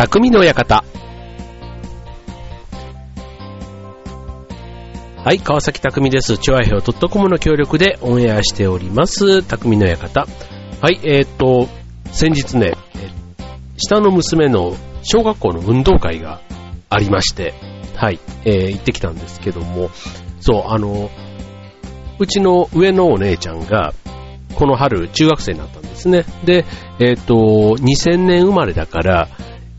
匠の館。はい、川崎匠です。チョアヘオ .com の協力でオンエアしております、匠の館。はい、えーと、先日ね、下の娘の小学校の運動会がありまして、はい、えー行ってきたんですけども、そう、あの、うちの上のお姉ちゃんが、この春中学生になったんですね。で、えっ、と、2000年生まれだから、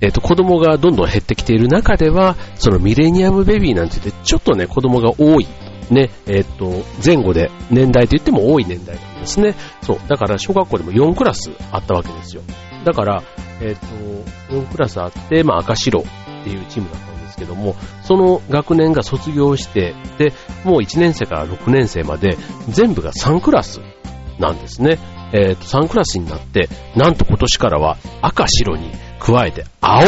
えっ、と、子供がどんどん減ってきている中では、そのミレニアムベビーなんて言って、ちょっとね、子供が多い。ね、えっ、と、前後で年代と言っても多い年代なんですね。そう。だから小学校でも4クラスあったわけですよ。だから、えっ、と、4クラスあって、まあ赤白っていうチームだったんですけども、その学年が卒業して、で、もう1年生から6年生まで全部が3クラスなんですね。えっ、と、3クラスになって、なんと今年からは赤白に加えて青。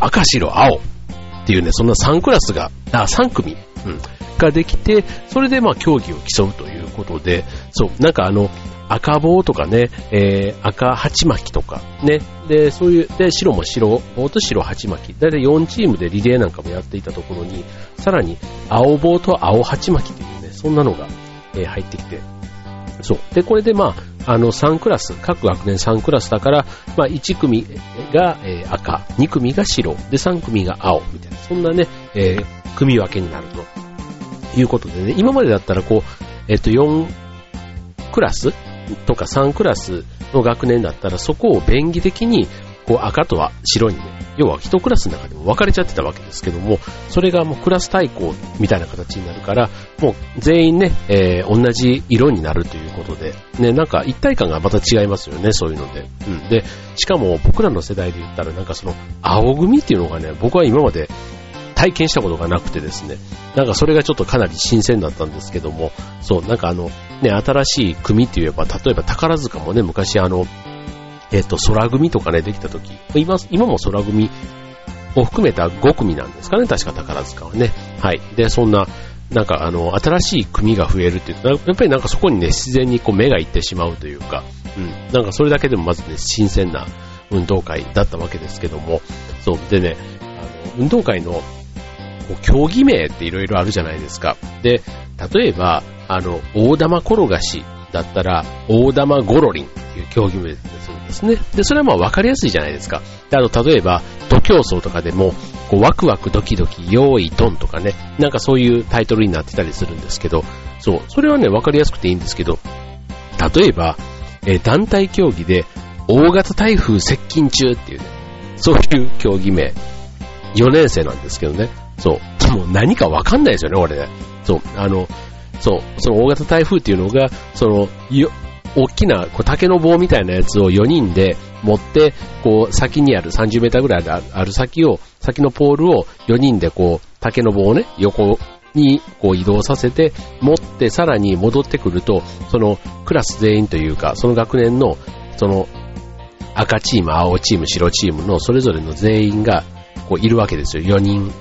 赤白青。っていうね、そんな3クラスが、あ、3組、うん、ができて、それでまあ競技を競うということで、そう、なんかあの、赤棒とかね、えー、赤鉢巻きとかね、で、そういう、で、白も白棒と白鉢巻き、だいたい4チームでリレーなんかもやっていたところに、さらに青棒と青鉢巻きというね、そんなのが、えー入ってきて、そう。で、これでまあ、あの、3クラス、各学年3クラスだから、まあ、1組が、え赤、2組が白、で、3組が青、みたいな、そんなね、えー組分けになると。いうことでね、今までだったらこう、えっ、と、4クラスとか3クラスの学年だったら、そこを便宜的に、こう赤とは白にね、要は一クラスの中でも分かれちゃってたわけですけども、それがもうクラス対抗みたいな形になるから、もう全員ね、えー同じ色になるということで、ね、なんか一体感がまた違いますよね、そういうので。うん。で、しかも僕らの世代で言ったらなんかその青組っていうのがね、僕は今まで体験したことがなくてですね、なんかそれがちょっとかなり新鮮だったんですけども、そう、なんかあの、ね、新しい組って言えば、例えば宝塚もね、昔あの、えっ、と、空組とかね、できた時、今、今も空組を含めた5組なんですかね、確か宝塚はね。はい。で、そんな、なんかあの、新しい組が増えるっていう、やっぱりなんかそこにね、自然にこう目がいってしまうというか、うん。なんかそれだけでもまずね、新鮮な運動会だったわけですけども、そう。でね、あの、運動会のこう競技名っていろいろあるじゃないですか。で、例えば、あの、大玉転がしだったら、大玉ゴロリンいう競技名でするんですね。で、それはまあ分かりやすいじゃないですか。で、あの、例えば、徒競走とかでも、こう、ワクワクドキドキ、用意ドンとかね、なんかそういうタイトルになってたりするんですけど、そう、それはね、分かりやすくていいんですけど、例えば、えー団体競技で、大型台風接近中っていうね、そういう競技名、4年生なんですけどね。そう。もう何かわかんないですよね、俺ね。そう。あの、そう。その大型台風っていうのが、その、よ、大きな、こう、竹の棒みたいなやつを4人で持って、こう、先にある30メーターぐらいある先を、先のポールを4人でこう、竹の棒をね、横にこう移動させて、持ってさらに戻ってくると、そのクラス全員というか、その学年の、その赤チーム、青チーム、白チームのそれぞれの全員がこういるわけですよ。4人。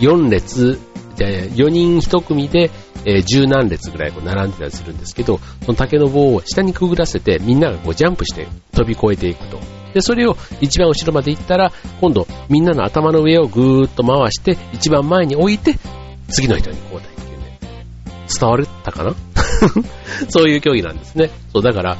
4列、4人1組で、えー10何列ぐらいこう並んでたりするんですけど、その竹の棒を下にくぐらせてみんながこうジャンプして飛び越えていくと。で、それを一番後ろまで行ったら、今度みんなの頭の上をぐーっと回して、一番前に置いて、次の人に交代っていうね。伝われたかな？そういう競技なんですね。そう、だから、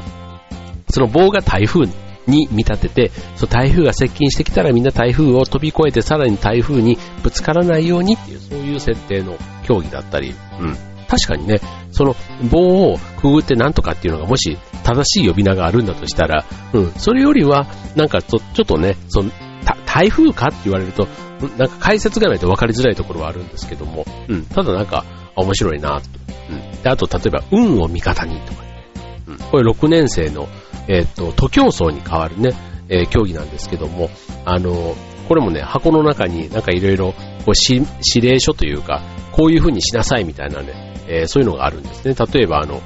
その棒が台風に見立てて、そう台風が接近してきたらみんな台風を飛び越えてさらに台風にぶつからないようにっていう、そういう設定の競技だったり、うん。確かにね、その棒をくぐってなんとかっていうのがもし正しい呼び名があるんだとしたら、うん、それよりは、なんかちょちょっとね、その、台風かって言われると、なんか解説がないと分かりづらいところはあるんですけども、うん、ただなんか、面白いなと。うん。で、あと、例えば、運を味方にとか、うん、これ6年生の、えっ、と、徒競走に変わるね、えー競技なんですけども、あの、これもね、箱の中になんかいろいろ、指令書というか、こういう風にしなさいみたいなね、えーそういうのがあるんですね。例えば、あの、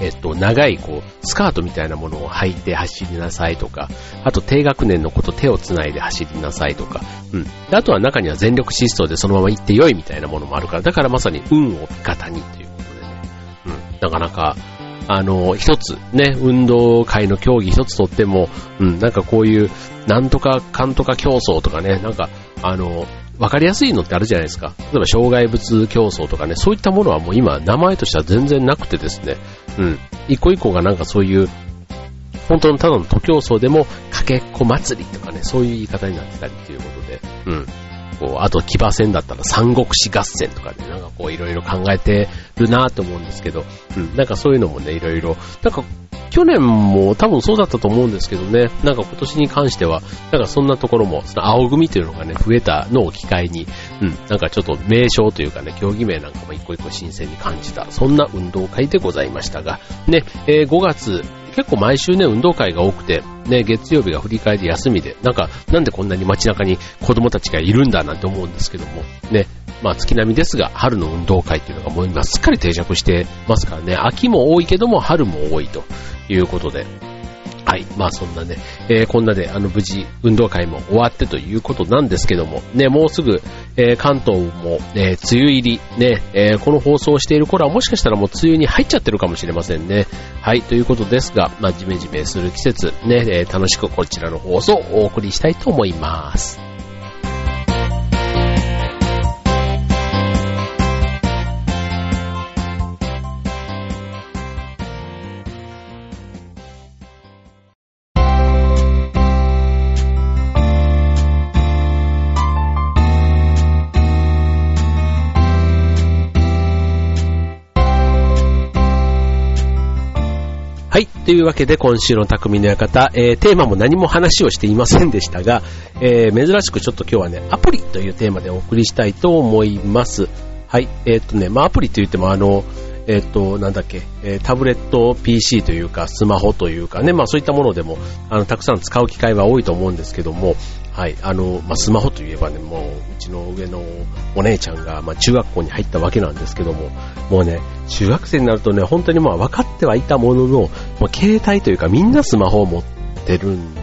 えっと、長い、こう、スカートみたいなものを履いて走りなさいとか、あと低学年の子と手をつないで走りなさいとか、うん。であとは中には全力疾走でそのまま行ってよいみたいなものもあるから、だからまさに運を味方にということでね、うん。なかなか、あの、一つ、ね、運動会の競技一つとっても、うん、なんかこういう、なんとか、かんとか競争とかね、なんか、あの、わかりやすいのってあるじゃないですか。例えば、障害物競争とかね、そういったものはもう今、名前としては全然なくてですね、うん、一個一個がなんかそういう、本当のただの徒競走でも、かけっこ祭りとかね、そういう言い方になってたりということで、うん。こう、あと騎馬戦だったら三国志合戦とかで、ね、なんかこういろいろ考えてるなぁと思うんですけど、うん、なんかそういうのもね、いろいろ、なんか去年も多分そうだったと思うんですけどね、なんか今年に関しては、なんかそんなところも、その青組というのがね、増えたのを機会に、うん、なんかちょっと名称というかね、競技名なんかも一個一個新鮮に感じた、そんな運動会でございましたが、ね、えー、5月、結構毎週ね、運動会が多くて、ね、月曜日が振り返り休みで、なんか、なんでこんなに街中に子供たちがいるんだなんて思うんですけども、ね、まあ月並みですが、春の運動会っていうのがもう今すっかり定着してますからね、秋も多いけども春も多いと。いうことで、はい。まあそんなね、えー、こんなで、あの、無事、運動会も終わってということなんですけども、ね、もうすぐ、えー、関東も、えー、梅雨入り、ね、えこの放送している頃はもしかしたらもう梅雨に入っちゃってるかもしれませんね。はい。ということですが、まあ、ジメジメする季節、ね、え楽しくこちらの放送をお送りしたいと思います。というわけで今週の匠の館、えー、テーマも何も話をしていませんでしたが、えー、珍しくちょっと今日はね、アプリというテーマでお送りしたいと思います。はい、えー、っとね、まあアプリと言ってもあの、えっ、と、なんだっけ、え、タブレット PC というか、スマホというかね、まあそういったものでも、あの、たくさん使う機会は多いと思うんですけども、はい、あの、まあスマホといえばね、もう、うちの上のお姉ちゃんが、まあ中学校に入ったわけなんですけども、もうね、中学生になるとね、本当にまあ分かってはいたものの、まあ、携帯というかみんなスマホを持ってるん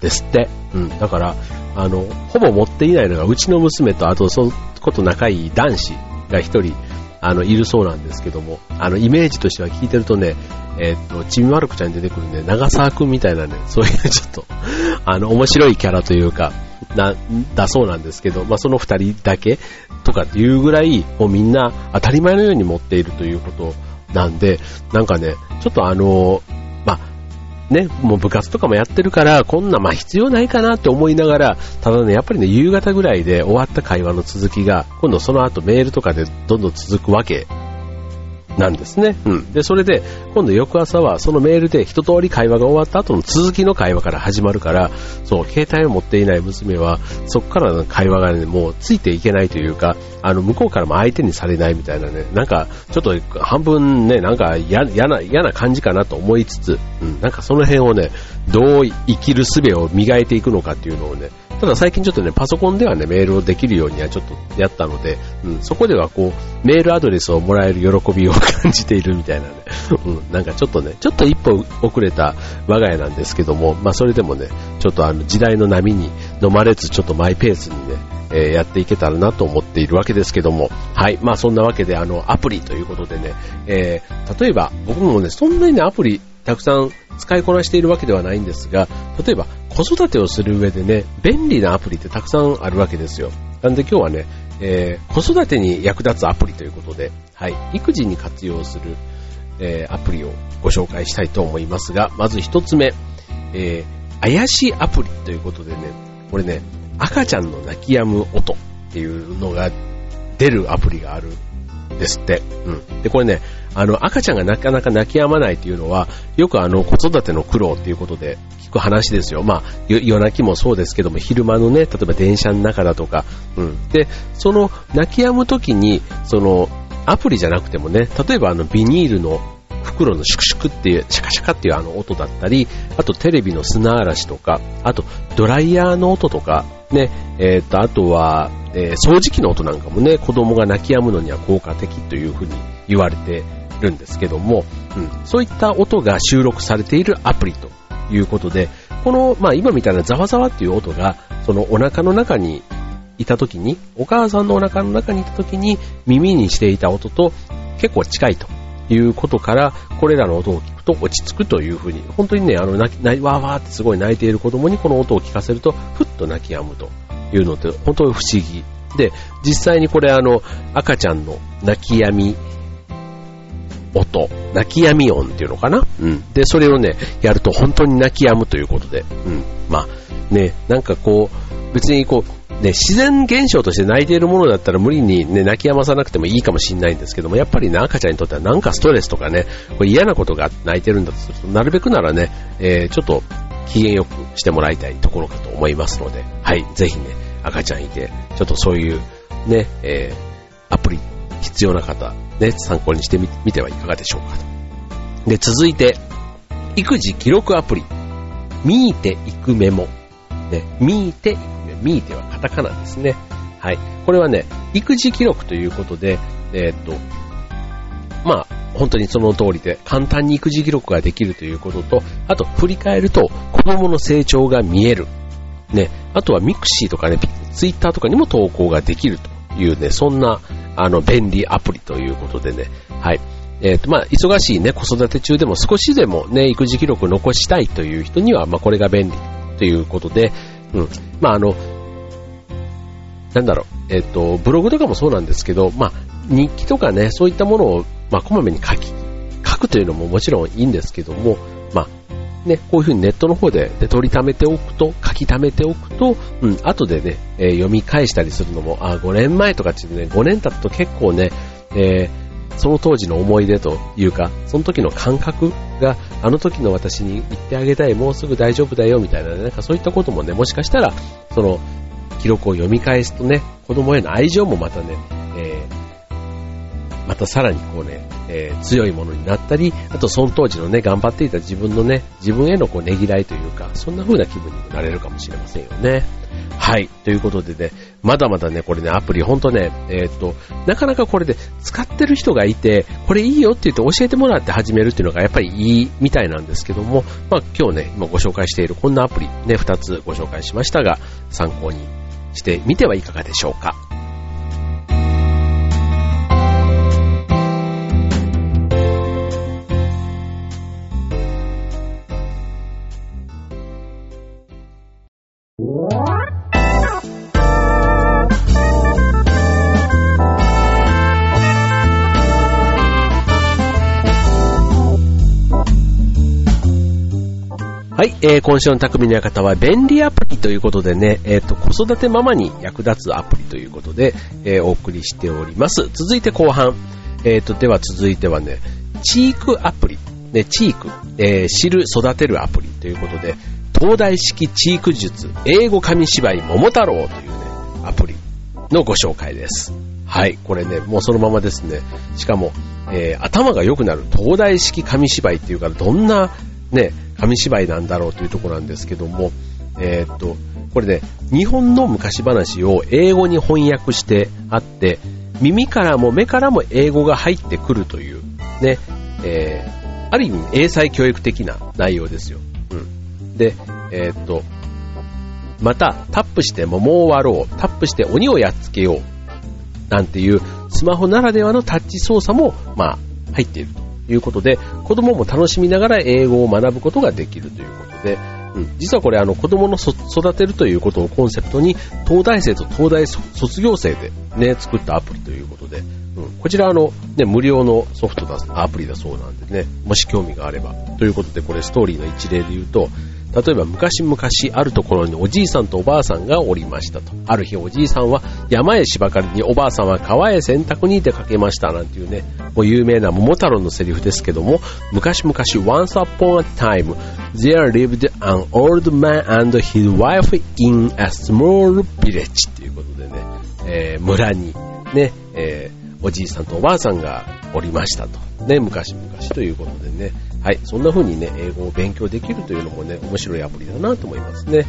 ですって。うん、だから、あの、ほぼ持っていないのが、うちの娘と、あと、そのこと仲いい男子が一人、あの、いるそうなんですけども、あの、イメージとしては聞いてるとね、えー、っと、ちみまる子ちゃんに出てくるね、長沢くんみたいなね、そういうちょっと、あの、面白いキャラというか、な、だそうなんですけど、まあ、その二人だけとかっていうぐらい、もうみんな当たり前のように持っているということなんで、なんかね、ちょっとあの、まあ、ね、もう部活とかもやってるから、こんな、まあ必要ないかなって思いながら、ただね、やっぱりね、夕方ぐらいで終わった会話の続きが、今度その後メールとかでどんどん続くわけなんですね。うん。で、それで、今度翌朝はそのメールで一通り会話が終わった後の続きの会話から始まるから、そう、携帯を持っていない娘は、そこからの会話がね、もうついていけないというか、あの、向こうからも相手にされないみたいなね、なんか、ちょっと半分ね、なんか嫌な、嫌な感じかなと思いつつ、うん、なんかその辺をね、どう生きる術を磨いていくのかっていうのをね、ただ最近ちょっとね、パソコンではね、メールをできるようにはちょっとやったので、うん、そこではこう、メールアドレスをもらえる喜びを感じているみたいなね、うん、なんかちょっとね、ちょっと一歩遅れた我が家なんですけども、まあそれでもね、ちょっとあの時代の波に飲まれず、ちょっとマイペースにね、えー、やっていけたらなと思っているわけですけども、はい、まあそんなわけであの、アプリということでね、えー、例えば僕もね、そんなにね、アプリたくさん使いこなしているわけではないんですが、例えば子育てをする上でね、便利なアプリってたくさんあるわけですよ。なんで今日はね、えー、子育てに役立つアプリということで、はい、育児に活用する、えー、アプリをご紹介したいと思いますが、まず一つ目、えー、怪しいアプリということでね、これね、赤ちゃんの泣き止む音っていうのが出るアプリがあるんですって。うん。で、これね、あの、赤ちゃんがなかなか泣き止まないというのは、よくあの、子育ての苦労っていうことで聞く話ですよ。まあ、夜泣きもそうですけども、昼間のね、例えば電車の中だとか、うん。で、その泣き止む時に、その、アプリじゃなくてもね、例えばあの、ビニールの袋のシュクシュクっていう、シャカシャカっていうあの音だったり、あとテレビの砂嵐とか、あとドライヤーの音とか、ね、えっ、ー、と、あとは、えー、掃除機の音なんかもね、子供が泣き止むのには効果的というふうに言われてるんですけども、うん、そういった音が収録されているアプリということで、この、まあ今みたいなザワザワっていう音が、そのお腹の中にいた時に、お母さんのお腹の中にいた時に耳にしていた音と結構近いということから、これらの音を聞くと落ち着くというふうに、本当にね、あの、泣き、泣わーわーってすごい泣いている子供にこの音を聞かせると、ふっと泣き止むというのって本当に不思議。で、実際にこれあの、赤ちゃんの泣き止み音、泣き止み音っていうのかな？うん。で、それをね、やると本当に泣き止むということで、うん。まあ、ね、なんかこう、別にこう、ね、自然現象として泣いているものだったら無理に、ね、泣き止まさなくてもいいかもしれないんですけども、やっぱりね、赤ちゃんにとってはなんかストレスとかね、これ嫌なことが泣いてるんだとすると、なるべくならね、えー、ちょっと機嫌よくしてもらいたいところかと思いますので、はい、ぜひね、赤ちゃんいて、ちょっとそういうね、えー、アプリ必要な方、ね、参考にしてみてはいかがでしょうかと。で、続いて、育児記録アプリ、見ーていくメモ。ね、見ーていくメモ。見ーてはカタカナですね。はい。これはね、育児記録ということで、えー、っと、まあ、本当にその通りで、簡単に育児記録ができるということと、あと、振り返ると、子供の成長が見える。ね、あとは mixi とかね、ツイッターとかにも投稿ができるというね、そんな、あの、便利アプリということでね、はい。えっ、ー、と、まあ、忙しいね、子育て中でも少しでもね、育児記録残したいという人には、まあ、これが便利ということで、うん。まあ、あの、なんだろう、えっ、ー、と、ブログとかもそうなんですけど、まあ、日記とかね、そういったものを、まあ、こまめに書き、書くというのももちろんいいんですけども、ね、こういうふうにネットの方でで取りためておくと、書き溜めておくと、うん、後でね、えー、読み返したりするのも、あ、5年前とかってね、5年経つと結構ね、えー、その当時の思い出というか、その時の感覚が、あの時の私に言ってあげたい、もうすぐ大丈夫だよ、みたいなね、なんかそういったこともね、もしかしたら、その、記録を読み返すとね、子供への愛情もまたね、またさらにこうね、えー、強いものになったり、あとその当時のね、頑張っていた自分のね、自分へのこうねぎらいというか、そんな風な気分にもなれるかもしれませんよね。はい。ということでね、まだまだね、これね、アプリほんとね、えっ、と、なかなかこれで使ってる人がいて、これいいよって言って教えてもらって始めるっていうのがやっぱりいいみたいなんですけども、まあ今日ね、今ご紹介しているこんなアプリね、2つご紹介しましたが、参考にしてみてはいかがでしょうか。はい、えー、今週の匠の館は便利アプリということでね、えっ、ー、と、子育てママに役立つアプリということで、えー、お送りしております。続いて後半。えっ、ー、と、では続いてはね、チークアプリ。ね、チーク、えー、知る、育てるアプリということで、東大式チーク術、英語紙芝居桃太郎というね、アプリのご紹介です。はい、これね、もうそのままですね。しかも、えー、頭が良くなる東大式紙芝居っていうから、どんなね、紙芝居なんだろうというところなんですけども、えー、っと、これね、日本の昔話を英語に翻訳してあって、耳からも目からも英語が入ってくるという、ね、えー、ある意味英才教育的な内容ですよ。うん。で、えー、っと、また、タップして桃を割ろう、タップして鬼をやっつけよう、なんていうスマホならではのタッチ操作も、まあ、入っていると。いうことで、子供も楽しみながら英語を学ぶことができるということで、うん、実はこれあの子供の育てるということをコンセプトに、東大生と東大卒業生でね、作ったアプリということで、うん、こちらあの、ね、無料のソフトだ、アプリだそうなんでね、もし興味があれば。ということで、これストーリーの一例で言うと、例えば昔々あるところにおじいさんとおばあさんがおりましたと。ある日おじいさんは山へ芝刈りにおばあさんは川へ洗濯に出かけましたなんていうね、もう有名な桃太郎のセリフですけども、昔々 once upon a time there lived an old man and his wife in a small village っていうことでね、えー、村にね、えー、おじいさんとおばあさんがおりましたと。ね、昔々ということでね、はい。そんな風にね、英語を勉強できるというのもね、面白いアプリだなと思いますね。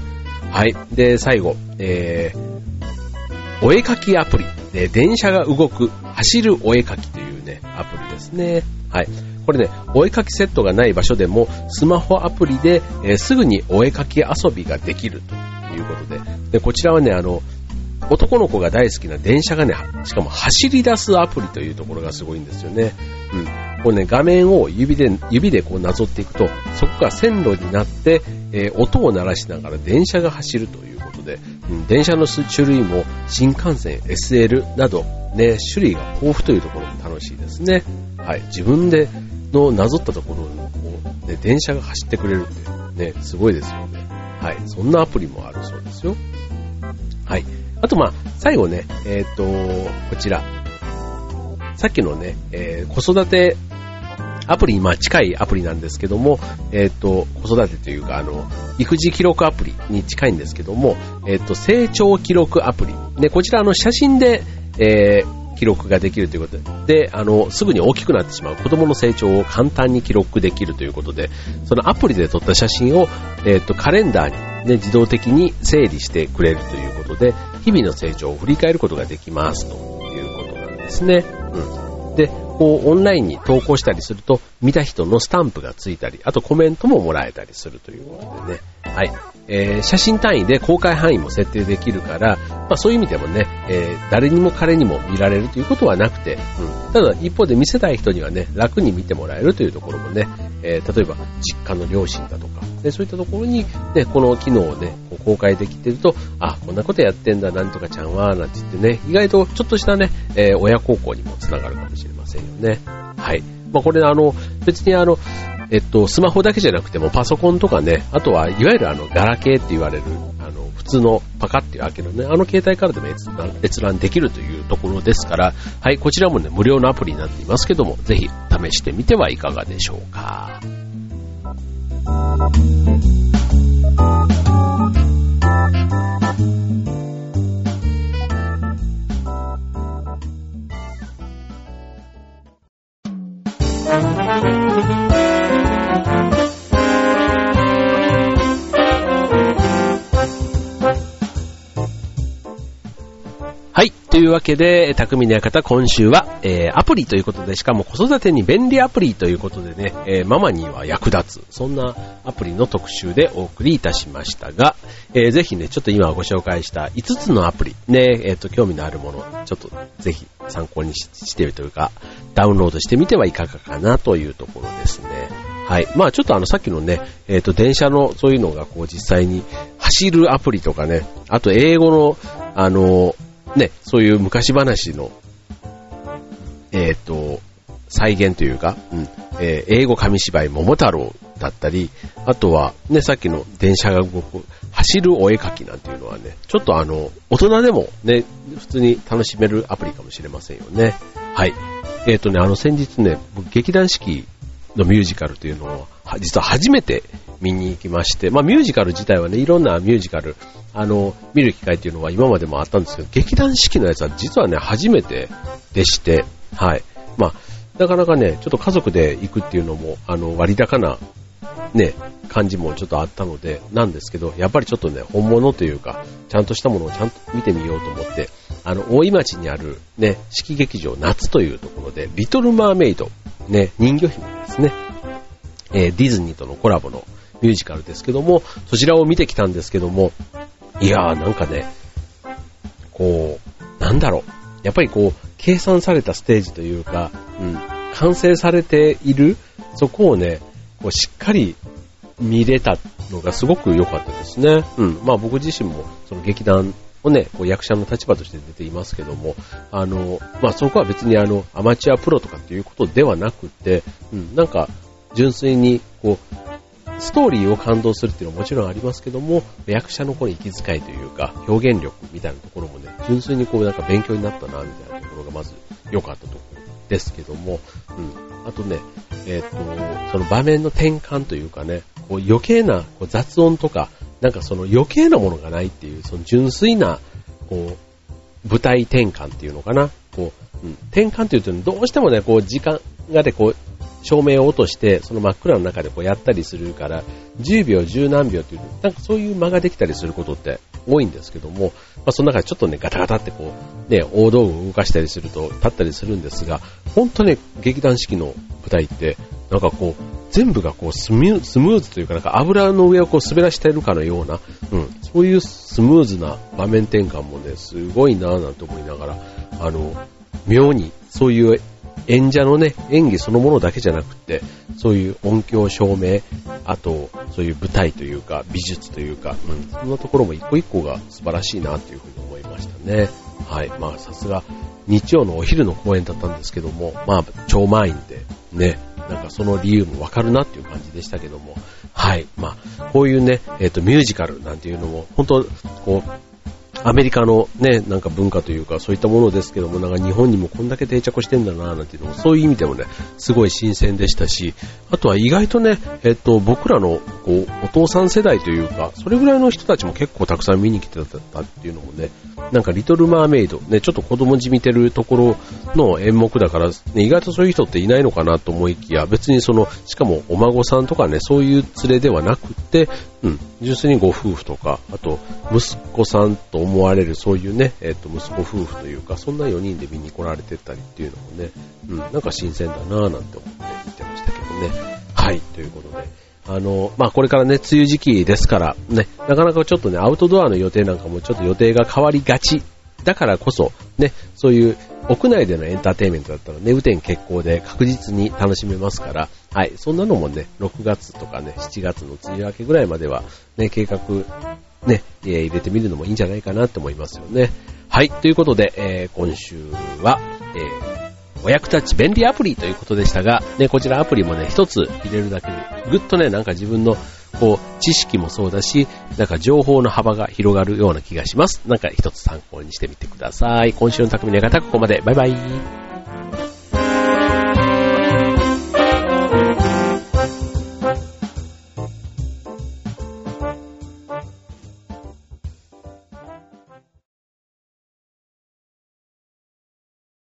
はい。で、最後、えー、お絵かきアプリ。で、電車が動く、走るお絵かきというね、アプリですね。はい。これね、お絵かきセットがない場所でも、スマホアプリで、えー、すぐにお絵かき遊びができるということで、で、こちらはね、あの、男の子が大好きな電車がね、しかも走り出すアプリというところがすごいんですよね。うん。こうね、画面を指で、指でこうなぞっていくと、そこが線路になって、えー、音を鳴らしながら電車が走るということで、うん、電車の種類も新幹線、SL など、ね、種類が豊富というところも楽しいですね。はい。自分でのなぞったところに、こう、ね、電車が走ってくれるって、ね、すごいですよね。はい。そんなアプリもあるそうですよ。はい。あと、まあ、最後ね、えっ、ー、と、こちら。さっきのね、えー、子育てアプリに、まあ、近いアプリなんですけども、えっ、ー、と、子育てというか、あの、育児記録アプリに近いんですけども、えっ、と、成長記録アプリ。で、こちら、あの、写真で、え、記録ができるということで、で、あの、すぐに大きくなってしまう子供の成長を簡単に記録できるということで、そのアプリで撮った写真を、えっ、と、カレンダーに、ね、自動的に整理してくれるということで、日々の成長を振り返ることができますということなんですね。うん。で、こうオンラインに投稿したりすると、見た人のスタンプがついたり、あとコメントももらえたりするということでね。はい。えー、写真単位で公開範囲も設定できるから、まあそういう意味でもね、えー、誰にも彼にも見られるということはなくて、うん。ただ一方で見せたい人にはね、楽に見てもらえるというところもね、えー、例えば実家の両親だとか、でそういったところに、ね、この機能をね、公開できてると、あ、こんなことやってんだ、なんとかちゃんは、なんて言ってね、意外とちょっとしたね、え、親孝行にもつながるかもしれませんよね。はい。まあこれあの、別にあの、えっと、スマホだけじゃなくてもパソコンとかね、あとはいわゆるあの、ガラケーって言われる、あの、普通のパカって開けるね、あの携帯からでも閲覧できるというところですから、はい、こちらもね、無料のアプリになっていますけども、ぜひ試してみてはいかがでしょうか。はいというわけで、匠の館今週は、えー、アプリということで、しかも子育てに便利アプリということでね、えー、ママには役立つ、そんなアプリの特集でお送りいたしましたが、えー、ぜひね、ちょっと今ご紹介した5つのアプリ、ね、えっ、と、興味のあるもの、ちょっとぜひ参考にしてみるというか、ダウンロードしてみてはいかがかなというところですね。はい。まあちょっとあのさっきのね、えっ、ー、と電車のそういうのがこう実際に走るアプリとかね、あと英語のあのね、そういう昔話の、えっ、ー、と、再現というか、うん、えー、英語紙芝居桃太郎だったり、あとは、ね、さっきの電車が動く、走るお絵描きなんていうのはね、ちょっとあの、大人でもね、普通に楽しめるアプリかもしれませんよね。はい。えっ、ー、とね、あの先日ね、劇団四季のミュージカルというのを、実は初めて見に行きまして、まあミュージカル自体はね、いろんなミュージカル、あの、見る機会っていうのは今までもあったんですけど、劇団四季のやつは実はね、初めてでして、はい。まあ、なかなかね、ちょっと家族で行くっていうのも、あの、割高な、ね、感じもちょっとあったので、なんですけど、やっぱりちょっとね、本物というか、ちゃんとしたものをちゃんと見てみようと思って、あの、大井町にあるね、四季劇場夏というところで、リトルマーメイド、ね、人魚姫ですね。えー、ディズニーとのコラボのミュージカルですけども、そちらを見てきたんですけども、いやーなんかね、こう、なんだろう。やっぱりこう、計算されたステージというか、うん、完成されている、そこをね、こうしっかり見れたのがすごく良かったですね。うん。まあ僕自身もその劇団をね、こう役者の立場として出ていますけども、あの、まあそこは別にあの、アマチュアプロとかっていうことではなくて、うん、なんか、純粋に、こう、ストーリーを感動するっていうのはもちろんありますけども、役者のこの息遣いというか、表現力みたいなところもね、純粋にこうなんか勉強になったな、みたいなところがまず良かったところですけども、うん。あとね、えっ、と、その場面の転換というかね、こう余計なこう雑音とか、なんかその余計なものがないっていう、その純粋な、こう、舞台転換っていうのかな。こう、うん、転換っていうと、どうしてもね、こう時間がでこう、照明を落として、その真っ暗の中でこうやったりするから、10秒、10何秒っていう、なんかそういう間ができたりすることって多いんですけども、まあその中でちょっとね、ガタガタってこう、ね、大道具を動かしたりすると立ったりするんですが、本当ね、劇団四季の舞台って、なんかこう、全部がこうスムーズというか、なんか油の上をこう滑らしているかのような、うん、そういうスムーズな場面転換もね、すごいなぁなんて思いながら、あの、妙にそういう演者のね、演技そのものだけじゃなくて、そういう音響照明、あと、そういう舞台というか、美術というか、うん、そんなところも一個一個が素晴らしいなというふうに思いましたね。はい。まあ、さすが、日曜のお昼の公演だったんですけども、まあ、超満員で、ね、なんかその理由もわかるなっていう感じでしたけども、はい。まあ、こういうね、えっ、ー、と、ミュージカルなんていうのも、本当こう、アメリカのね、なんか文化というか、そういったものですけども、なんか日本にもこんだけ定着してんだな、なんていうのも、そういう意味でもね、すごい新鮮でしたし、あとは意外とね、えっと、僕らの、こう、お父さん世代というか、それぐらいの人たちも結構たくさん見に来てたっていうのもね、なんかリトルマーメイド、ね、ちょっと子供じみてるところの演目だから、ね、意外とそういう人っていないのかなと思いきや、別にその、しかもお孫さんとかね、そういう連れではなくて、うん、純粋にご夫婦とか、あと、息子さんと思われるそういうね、えっ、と、息子夫婦というか、そんな4人で見に来られてたりっていうのもね、うん、なんか新鮮だなぁなんて思って見てましたけどね。はい、ということで。あの、まあ、これからね、梅雨時期ですから、ね、なかなかちょっとね、アウトドアの予定なんかもちょっと予定が変わりがち。だからこそ、ね、そういう屋内でのエンターテインメントだったらね、雨天決行で確実に楽しめますから、はい、そんなのもね、6月とかね、7月の梅雨明けぐらいまでは、ね、計画、ね、入れてみるのもいいんじゃないかなって思いますよね。はい、ということで、えー、今週は、えー、お役立ち便利アプリということでしたが、ね、こちらアプリもね、一つ入れるだけで、ぐっとね、なんか自分のこう、知識もそうだし、なんか情報の幅が広がるような気がします。なんか一つ参考にしてみてください。今週の匠の方、ここまで。バイバイ。